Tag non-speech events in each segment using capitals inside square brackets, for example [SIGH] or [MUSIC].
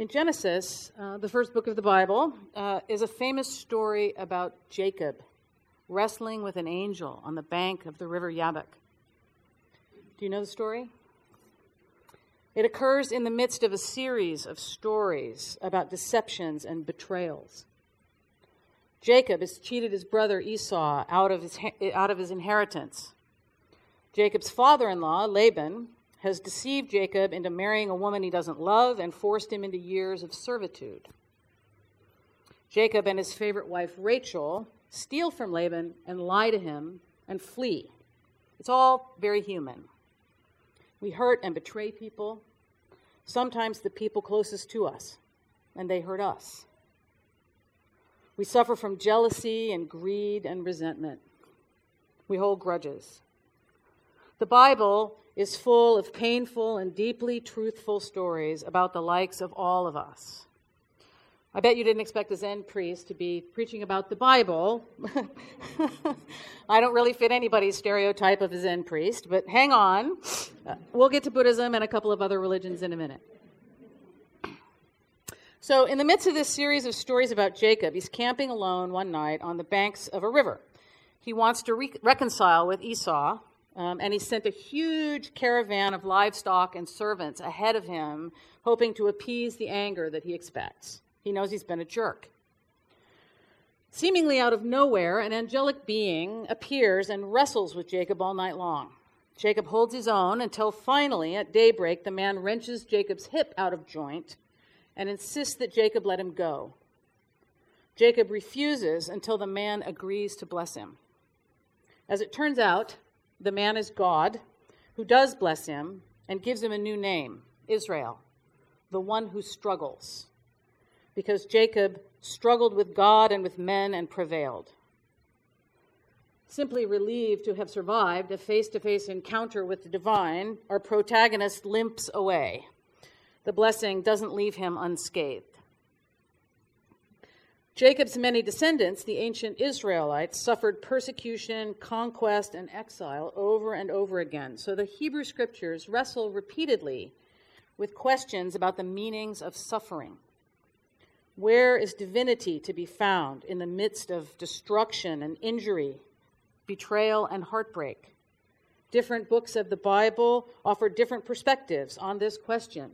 In Genesis, uh, the first book of the Bible, uh, is a famous story about Jacob wrestling with an angel on the bank of the river Jabbok. Do you know the story? It occurs in the midst of a series of stories about deceptions and betrayals. Jacob has cheated his brother Esau out of his, out of his inheritance. Jacob's father in law, Laban, has deceived Jacob into marrying a woman he doesn't love and forced him into years of servitude. Jacob and his favorite wife, Rachel, steal from Laban and lie to him and flee. It's all very human. We hurt and betray people, sometimes the people closest to us, and they hurt us. We suffer from jealousy and greed and resentment. We hold grudges. The Bible is full of painful and deeply truthful stories about the likes of all of us. I bet you didn't expect a Zen priest to be preaching about the Bible. [LAUGHS] I don't really fit anybody's stereotype of a Zen priest, but hang on. Uh, we'll get to Buddhism and a couple of other religions in a minute. So, in the midst of this series of stories about Jacob, he's camping alone one night on the banks of a river. He wants to re- reconcile with Esau, um, and he sent a huge caravan of livestock and servants ahead of him, hoping to appease the anger that he expects. He knows he's been a jerk. Seemingly out of nowhere, an angelic being appears and wrestles with Jacob all night long. Jacob holds his own until finally, at daybreak, the man wrenches Jacob's hip out of joint and insists that Jacob let him go. Jacob refuses until the man agrees to bless him. As it turns out, the man is God, who does bless him and gives him a new name Israel, the one who struggles. Because Jacob struggled with God and with men and prevailed. Simply relieved to have survived a face to face encounter with the divine, our protagonist limps away the blessing doesn't leave him unscathed. Jacob's many descendants, the ancient Israelites, suffered persecution, conquest, and exile over and over again. So the Hebrew scriptures wrestle repeatedly with questions about the meanings of suffering. Where is divinity to be found in the midst of destruction and injury, betrayal and heartbreak? Different books of the Bible offer different perspectives on this question.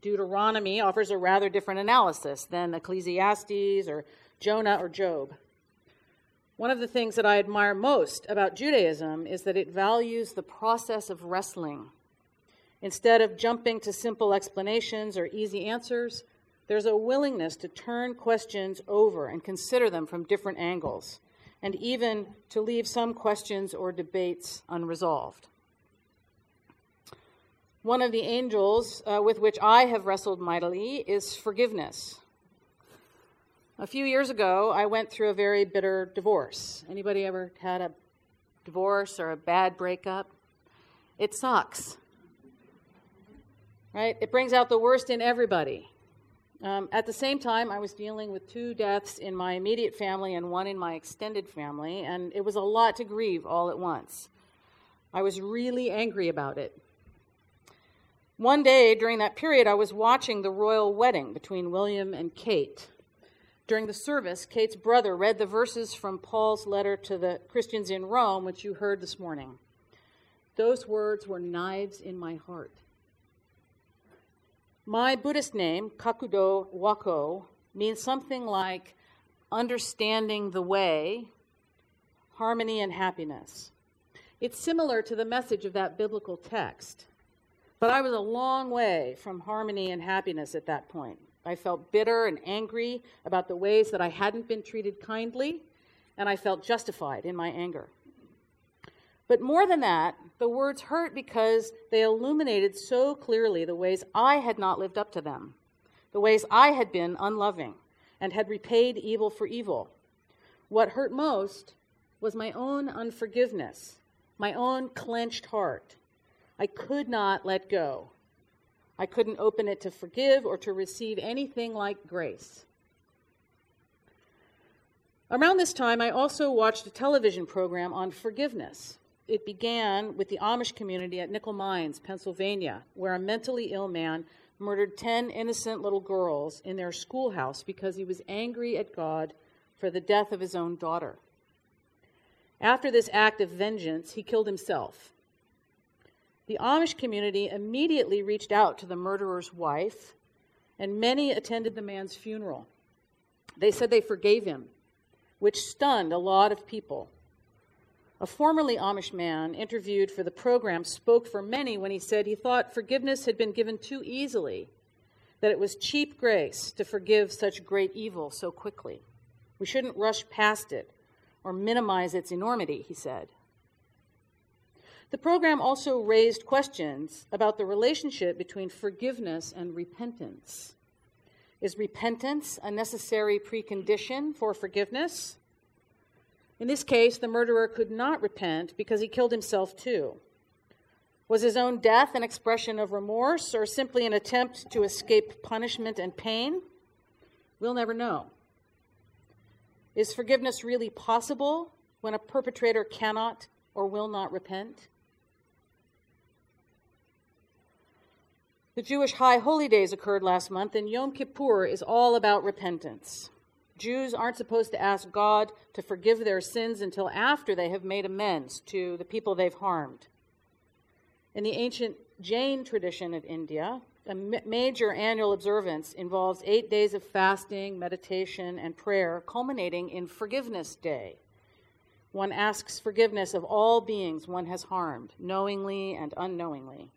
Deuteronomy offers a rather different analysis than Ecclesiastes or Jonah or Job. One of the things that I admire most about Judaism is that it values the process of wrestling. Instead of jumping to simple explanations or easy answers, there's a willingness to turn questions over and consider them from different angles, and even to leave some questions or debates unresolved. One of the angels uh, with which I have wrestled mightily is forgiveness. A few years ago, I went through a very bitter divorce. Anybody ever had a divorce or a bad breakup? It sucks. Right? It brings out the worst in everybody. Um, at the same time, I was dealing with two deaths in my immediate family and one in my extended family, and it was a lot to grieve all at once. I was really angry about it. One day during that period, I was watching the royal wedding between William and Kate. During the service, Kate's brother read the verses from Paul's letter to the Christians in Rome, which you heard this morning. Those words were knives in my heart. My Buddhist name, Kakudo Wako, means something like understanding the way, harmony, and happiness. It's similar to the message of that biblical text. But I was a long way from harmony and happiness at that point. I felt bitter and angry about the ways that I hadn't been treated kindly, and I felt justified in my anger. But more than that, the words hurt because they illuminated so clearly the ways I had not lived up to them, the ways I had been unloving and had repaid evil for evil. What hurt most was my own unforgiveness, my own clenched heart, I could not let go. I couldn't open it to forgive or to receive anything like grace. Around this time, I also watched a television program on forgiveness. It began with the Amish community at Nickel Mines, Pennsylvania, where a mentally ill man murdered 10 innocent little girls in their schoolhouse because he was angry at God for the death of his own daughter. After this act of vengeance, he killed himself. The Amish community immediately reached out to the murderer's wife, and many attended the man's funeral. They said they forgave him, which stunned a lot of people. A formerly Amish man interviewed for the program spoke for many when he said he thought forgiveness had been given too easily, that it was cheap grace to forgive such great evil so quickly. We shouldn't rush past it or minimize its enormity, he said. The program also raised questions about the relationship between forgiveness and repentance. Is repentance a necessary precondition for forgiveness? In this case, the murderer could not repent because he killed himself too. Was his own death an expression of remorse or simply an attempt to escape punishment and pain? We'll never know. Is forgiveness really possible when a perpetrator cannot or will not repent? The Jewish high holy days occurred last month, and Yom Kippur is all about repentance. Jews aren't supposed to ask God to forgive their sins until after they have made amends to the people they've harmed. In the ancient Jain tradition of India, a major annual observance involves eight days of fasting, meditation, and prayer, culminating in Forgiveness Day. One asks forgiveness of all beings one has harmed, knowingly and unknowingly.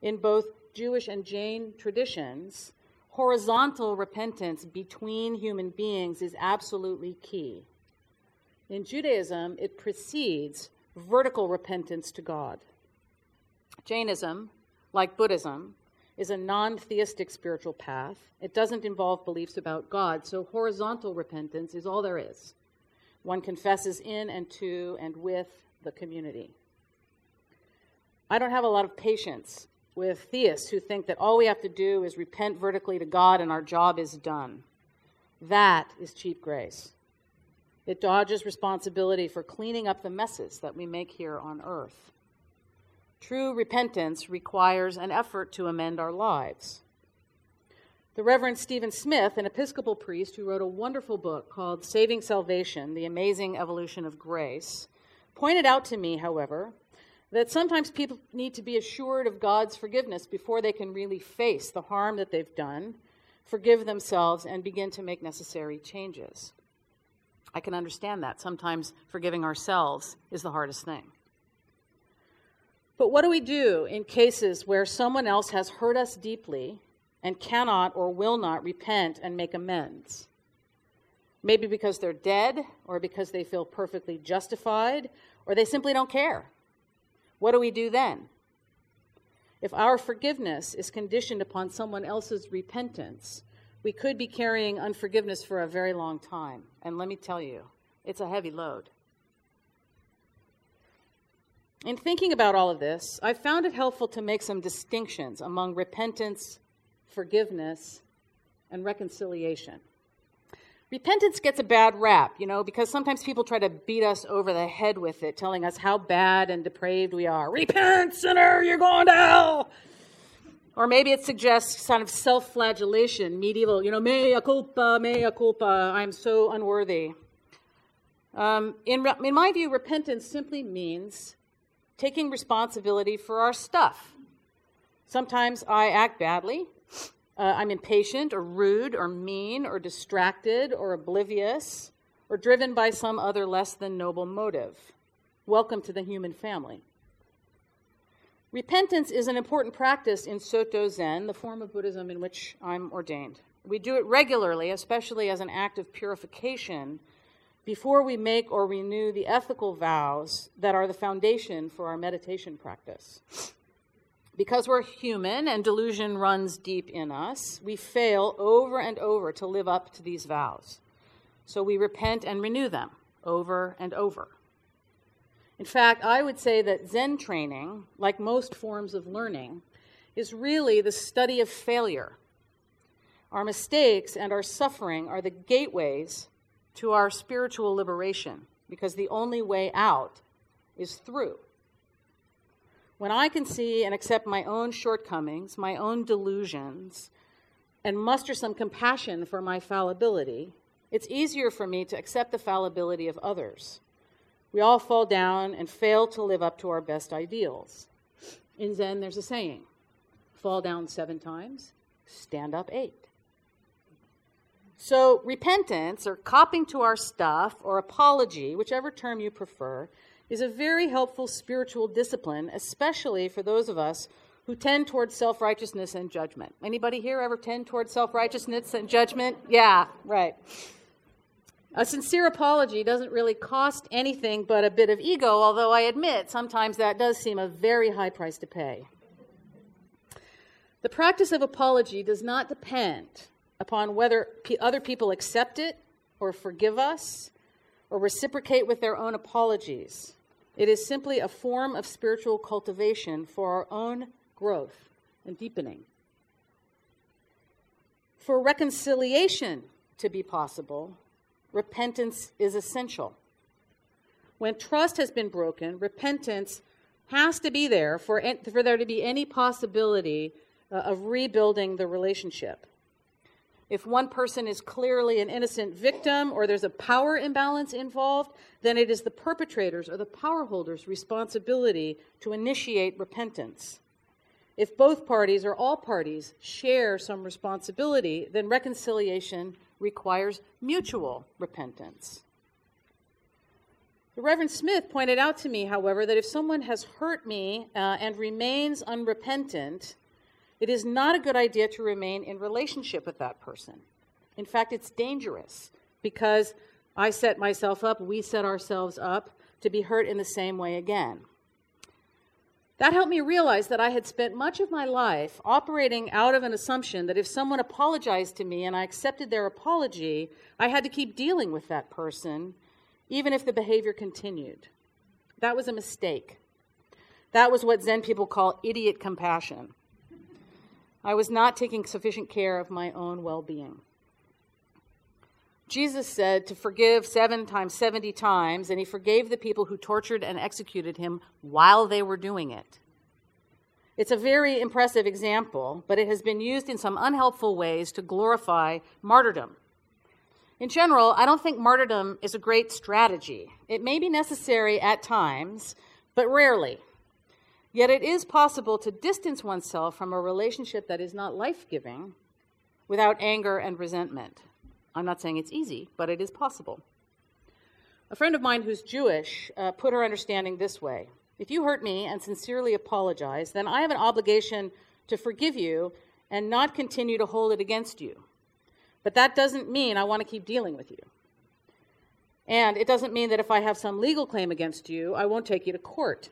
In both Jewish and Jain traditions, horizontal repentance between human beings is absolutely key. In Judaism, it precedes vertical repentance to God. Jainism, like Buddhism, is a non theistic spiritual path. It doesn't involve beliefs about God, so horizontal repentance is all there is. One confesses in and to and with the community. I don't have a lot of patience with theists who think that all we have to do is repent vertically to God and our job is done. That is cheap grace. It dodges responsibility for cleaning up the messes that we make here on earth. True repentance requires an effort to amend our lives. The Reverend Stephen Smith, an Episcopal priest who wrote a wonderful book called Saving Salvation The Amazing Evolution of Grace, pointed out to me, however, that sometimes people need to be assured of God's forgiveness before they can really face the harm that they've done, forgive themselves, and begin to make necessary changes. I can understand that. Sometimes forgiving ourselves is the hardest thing. But what do we do in cases where someone else has hurt us deeply and cannot or will not repent and make amends? Maybe because they're dead, or because they feel perfectly justified, or they simply don't care. What do we do then? If our forgiveness is conditioned upon someone else's repentance, we could be carrying unforgiveness for a very long time. And let me tell you, it's a heavy load. In thinking about all of this, I found it helpful to make some distinctions among repentance, forgiveness, and reconciliation. Repentance gets a bad rap, you know, because sometimes people try to beat us over the head with it, telling us how bad and depraved we are. Repent, sinner, you're going to hell. Or maybe it suggests kind of self flagellation, medieval, you know, mea culpa, mea culpa, I'm so unworthy. Um, in, in my view, repentance simply means taking responsibility for our stuff. Sometimes I act badly, uh, I'm impatient or rude or mean or distracted or oblivious or driven by some other less than noble motive. Welcome to the human family. Repentance is an important practice in Soto Zen, the form of Buddhism in which I'm ordained. We do it regularly, especially as an act of purification, before we make or renew the ethical vows that are the foundation for our meditation practice. Because we're human and delusion runs deep in us, we fail over and over to live up to these vows. So we repent and renew them over and over. In fact, I would say that Zen training, like most forms of learning, is really the study of failure. Our mistakes and our suffering are the gateways to our spiritual liberation because the only way out is through. When I can see and accept my own shortcomings, my own delusions, and muster some compassion for my fallibility, it's easier for me to accept the fallibility of others. We all fall down and fail to live up to our best ideals. In Zen, there's a saying fall down seven times, stand up eight. So, repentance, or copping to our stuff, or apology, whichever term you prefer, is a very helpful spiritual discipline, especially for those of us who tend towards self-righteousness and judgment. Anybody here ever tend towards self-righteousness and judgment? Yeah, right. A sincere apology doesn't really cost anything but a bit of ego, although I admit sometimes that does seem a very high price to pay. The practice of apology does not depend upon whether other people accept it or forgive us or reciprocate with their own apologies. It is simply a form of spiritual cultivation for our own growth and deepening. For reconciliation to be possible, repentance is essential. When trust has been broken, repentance has to be there for, for there to be any possibility uh, of rebuilding the relationship. If one person is clearly an innocent victim or there's a power imbalance involved, then it is the perpetrator's or the power holder's responsibility to initiate repentance. If both parties or all parties share some responsibility, then reconciliation requires mutual repentance. The Reverend Smith pointed out to me, however, that if someone has hurt me uh, and remains unrepentant, it is not a good idea to remain in relationship with that person. In fact, it's dangerous because I set myself up, we set ourselves up to be hurt in the same way again. That helped me realize that I had spent much of my life operating out of an assumption that if someone apologized to me and I accepted their apology, I had to keep dealing with that person, even if the behavior continued. That was a mistake. That was what Zen people call idiot compassion. I was not taking sufficient care of my own well being. Jesus said to forgive seven times, 70 times, and he forgave the people who tortured and executed him while they were doing it. It's a very impressive example, but it has been used in some unhelpful ways to glorify martyrdom. In general, I don't think martyrdom is a great strategy. It may be necessary at times, but rarely. Yet it is possible to distance oneself from a relationship that is not life giving without anger and resentment. I'm not saying it's easy, but it is possible. A friend of mine who's Jewish uh, put her understanding this way If you hurt me and sincerely apologize, then I have an obligation to forgive you and not continue to hold it against you. But that doesn't mean I want to keep dealing with you. And it doesn't mean that if I have some legal claim against you, I won't take you to court.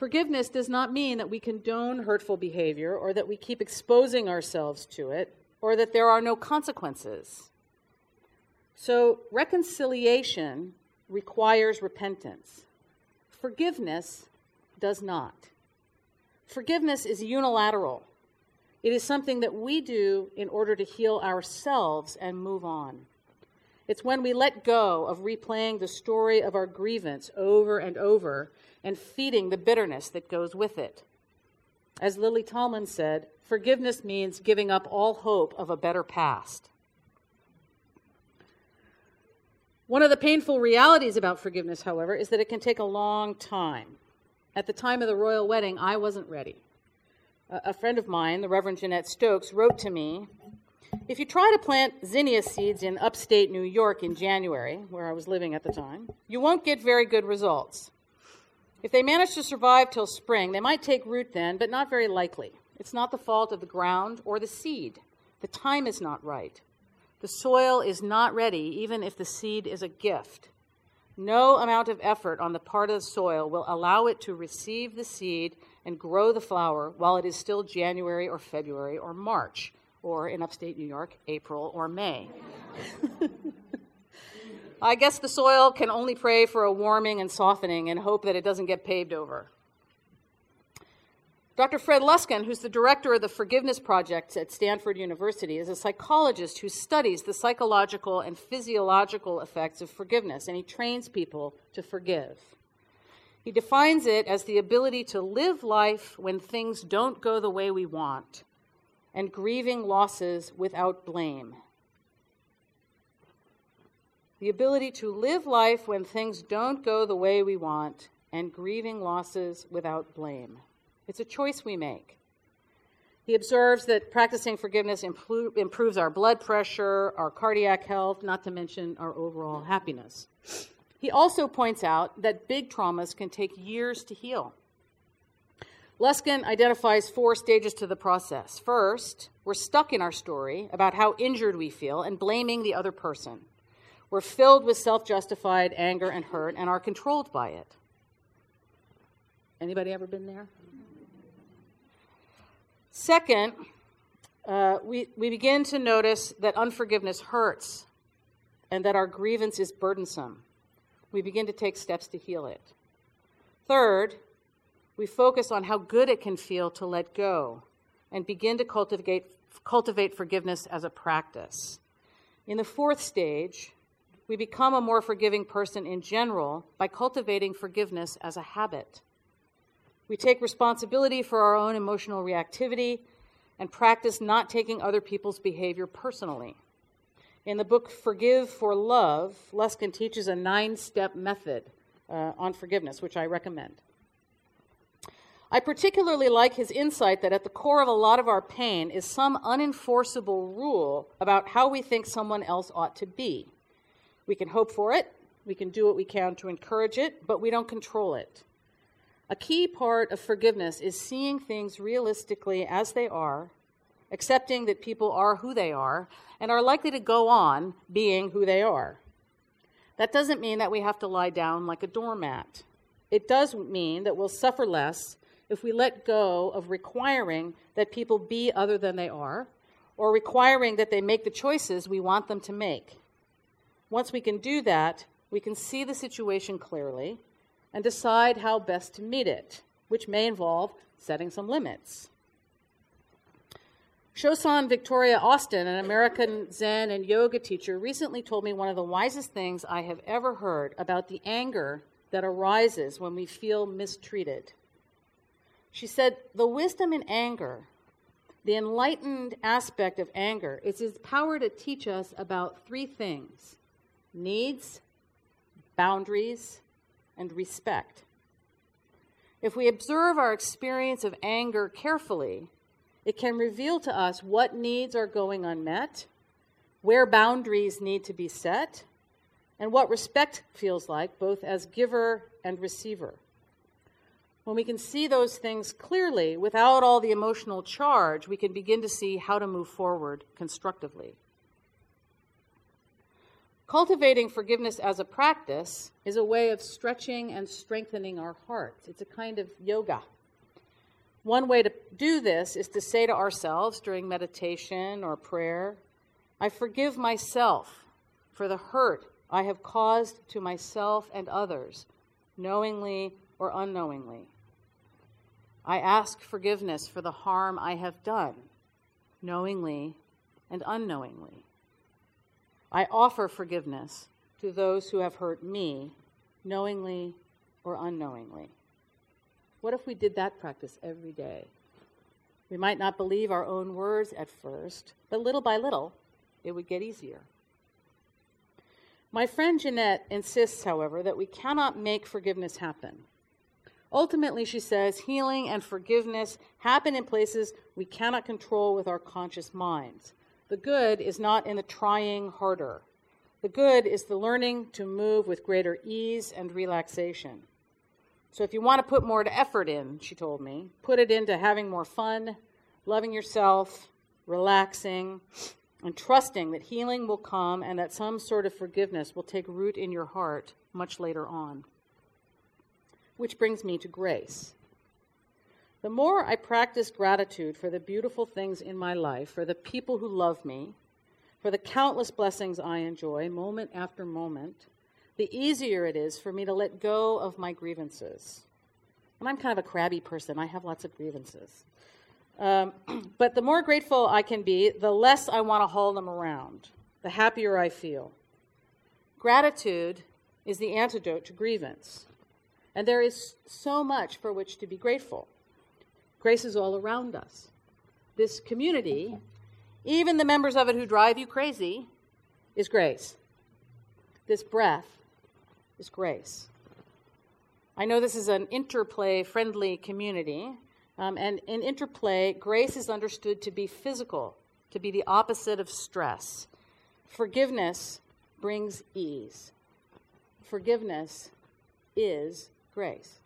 Forgiveness does not mean that we condone hurtful behavior or that we keep exposing ourselves to it or that there are no consequences. So, reconciliation requires repentance. Forgiveness does not. Forgiveness is unilateral. It is something that we do in order to heal ourselves and move on. It's when we let go of replaying the story of our grievance over and over and feeding the bitterness that goes with it. As Lily Tomlin said, forgiveness means giving up all hope of a better past. One of the painful realities about forgiveness, however, is that it can take a long time. At the time of the royal wedding, I wasn't ready. A friend of mine, the Reverend Jeanette Stokes, wrote to me If you try to plant zinnia seeds in upstate New York in January, where I was living at the time, you won't get very good results. If they manage to survive till spring, they might take root then, but not very likely. It's not the fault of the ground or the seed. The time is not right. The soil is not ready, even if the seed is a gift. No amount of effort on the part of the soil will allow it to receive the seed and grow the flower while it is still January or February or March, or in upstate New York, April or May. [LAUGHS] I guess the soil can only pray for a warming and softening and hope that it doesn't get paved over. Dr. Fred Luskin, who's the director of the Forgiveness Project at Stanford University, is a psychologist who studies the psychological and physiological effects of forgiveness, and he trains people to forgive. He defines it as the ability to live life when things don't go the way we want and grieving losses without blame. The ability to live life when things don't go the way we want and grieving losses without blame. It's a choice we make. He observes that practicing forgiveness improves our blood pressure, our cardiac health, not to mention our overall happiness. He also points out that big traumas can take years to heal. Luskin identifies four stages to the process. First, we're stuck in our story about how injured we feel and blaming the other person. We're filled with self-justified anger and hurt and are controlled by it. Anybody ever been there? Second, uh, we, we begin to notice that unforgiveness hurts and that our grievance is burdensome. We begin to take steps to heal it. Third, we focus on how good it can feel to let go and begin to cultivate, cultivate forgiveness as a practice. In the fourth stage, we become a more forgiving person in general by cultivating forgiveness as a habit. We take responsibility for our own emotional reactivity and practice not taking other people's behavior personally. In the book Forgive for Love, Luskin teaches a nine step method uh, on forgiveness, which I recommend. I particularly like his insight that at the core of a lot of our pain is some unenforceable rule about how we think someone else ought to be. We can hope for it, we can do what we can to encourage it, but we don't control it. A key part of forgiveness is seeing things realistically as they are, accepting that people are who they are, and are likely to go on being who they are. That doesn't mean that we have to lie down like a doormat. It does mean that we'll suffer less if we let go of requiring that people be other than they are or requiring that they make the choices we want them to make. Once we can do that, we can see the situation clearly and decide how best to meet it, which may involve setting some limits. Shosan Victoria Austin, an American Zen and yoga teacher, recently told me one of the wisest things I have ever heard about the anger that arises when we feel mistreated. She said, The wisdom in anger, the enlightened aspect of anger, is its power to teach us about three things needs, boundaries, and respect. If we observe our experience of anger carefully, it can reveal to us what needs are going unmet, where boundaries need to be set, and what respect feels like, both as giver and receiver when we can see those things clearly without all the emotional charge, we can begin to see how to move forward constructively. Cultivating forgiveness as a practice is a way of stretching and strengthening our hearts. It's a kind of yoga. One way to do this is to say to ourselves during meditation or prayer, I forgive myself for the hurt I have caused to myself and others, knowingly or unknowingly. I ask forgiveness for the harm I have done, knowingly and unknowingly. I offer forgiveness to those who have hurt me, knowingly or unknowingly. What if we did that practice every day? We might not believe our own words at first, but little by little, it would get easier. My friend Jeanette insists, however, that we cannot make forgiveness happen. Ultimately, she says, healing and forgiveness happen in places we cannot control with our conscious minds. The good is not in the trying harder. The good is the learning to move with greater ease and relaxation. So, if you want to put more effort in, she told me, put it into having more fun, loving yourself, relaxing, and trusting that healing will come and that some sort of forgiveness will take root in your heart much later on which brings me to grace. The more I practice gratitude for the beautiful things in my life, for the people who love me, for the countless blessings I enjoy moment after moment, the easier it is for me to let go of my grievances. And I'm kind of a crabby person, I have lots of grievances. Um, [CLEARS THROAT] but the more grateful I can be, the less I want to haul them around, the happier I feel. Gratitude is the antidote to grievance. And there is so much for which to be grateful. Grace is all around us. This community, even the members of it who drive you crazy, is grace. This breath is grace. I know this is an interplay friendly community, um, and in interplay, grace is understood to be physical, to be the opposite of stress. Forgiveness brings ease. Forgiveness is grace.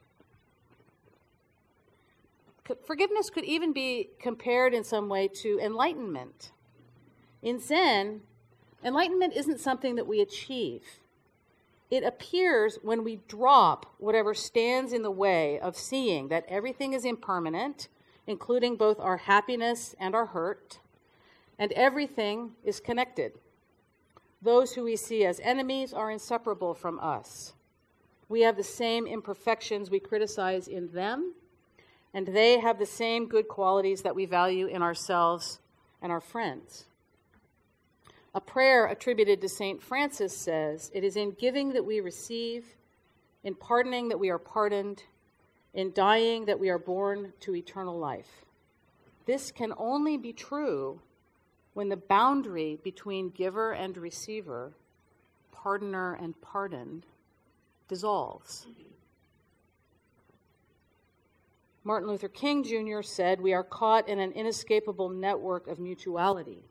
Forgiveness could even be compared in some way to enlightenment. In Zen, enlightenment isn't something that we achieve. It appears when we drop whatever stands in the way of seeing that everything is impermanent, including both our happiness and our hurt, and everything is connected. Those who we see as enemies are inseparable from us. We have the same imperfections we criticize in them, and they have the same good qualities that we value in ourselves and our friends. A prayer attributed to St. Francis says, It is in giving that we receive, in pardoning that we are pardoned, in dying that we are born to eternal life. This can only be true when the boundary between giver and receiver, pardoner and pardoned, dissolves. Martin Luther King Jr. said, We are caught in an inescapable network of mutuality.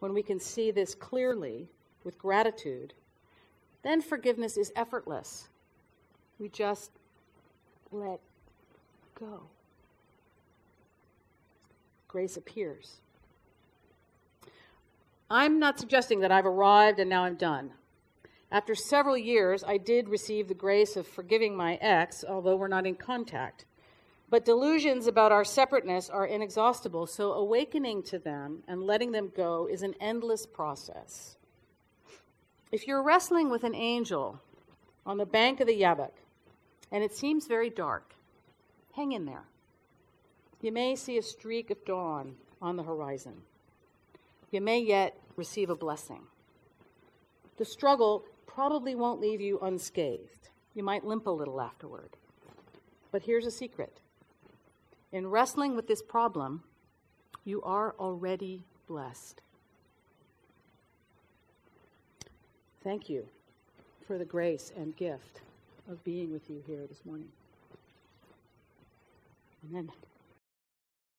When we can see this clearly with gratitude, then forgiveness is effortless. We just let go. Grace appears. I'm not suggesting that I've arrived and now I'm done. After several years, I did receive the grace of forgiving my ex, although we're not in contact. But delusions about our separateness are inexhaustible, so awakening to them and letting them go is an endless process. If you're wrestling with an angel on the bank of the Yabok and it seems very dark, hang in there. You may see a streak of dawn on the horizon. You may yet receive a blessing. The struggle probably won't leave you unscathed. You might limp a little afterward. But here's a secret in wrestling with this problem, you are already blessed. Thank you for the grace and gift of being with you here this morning. Amen.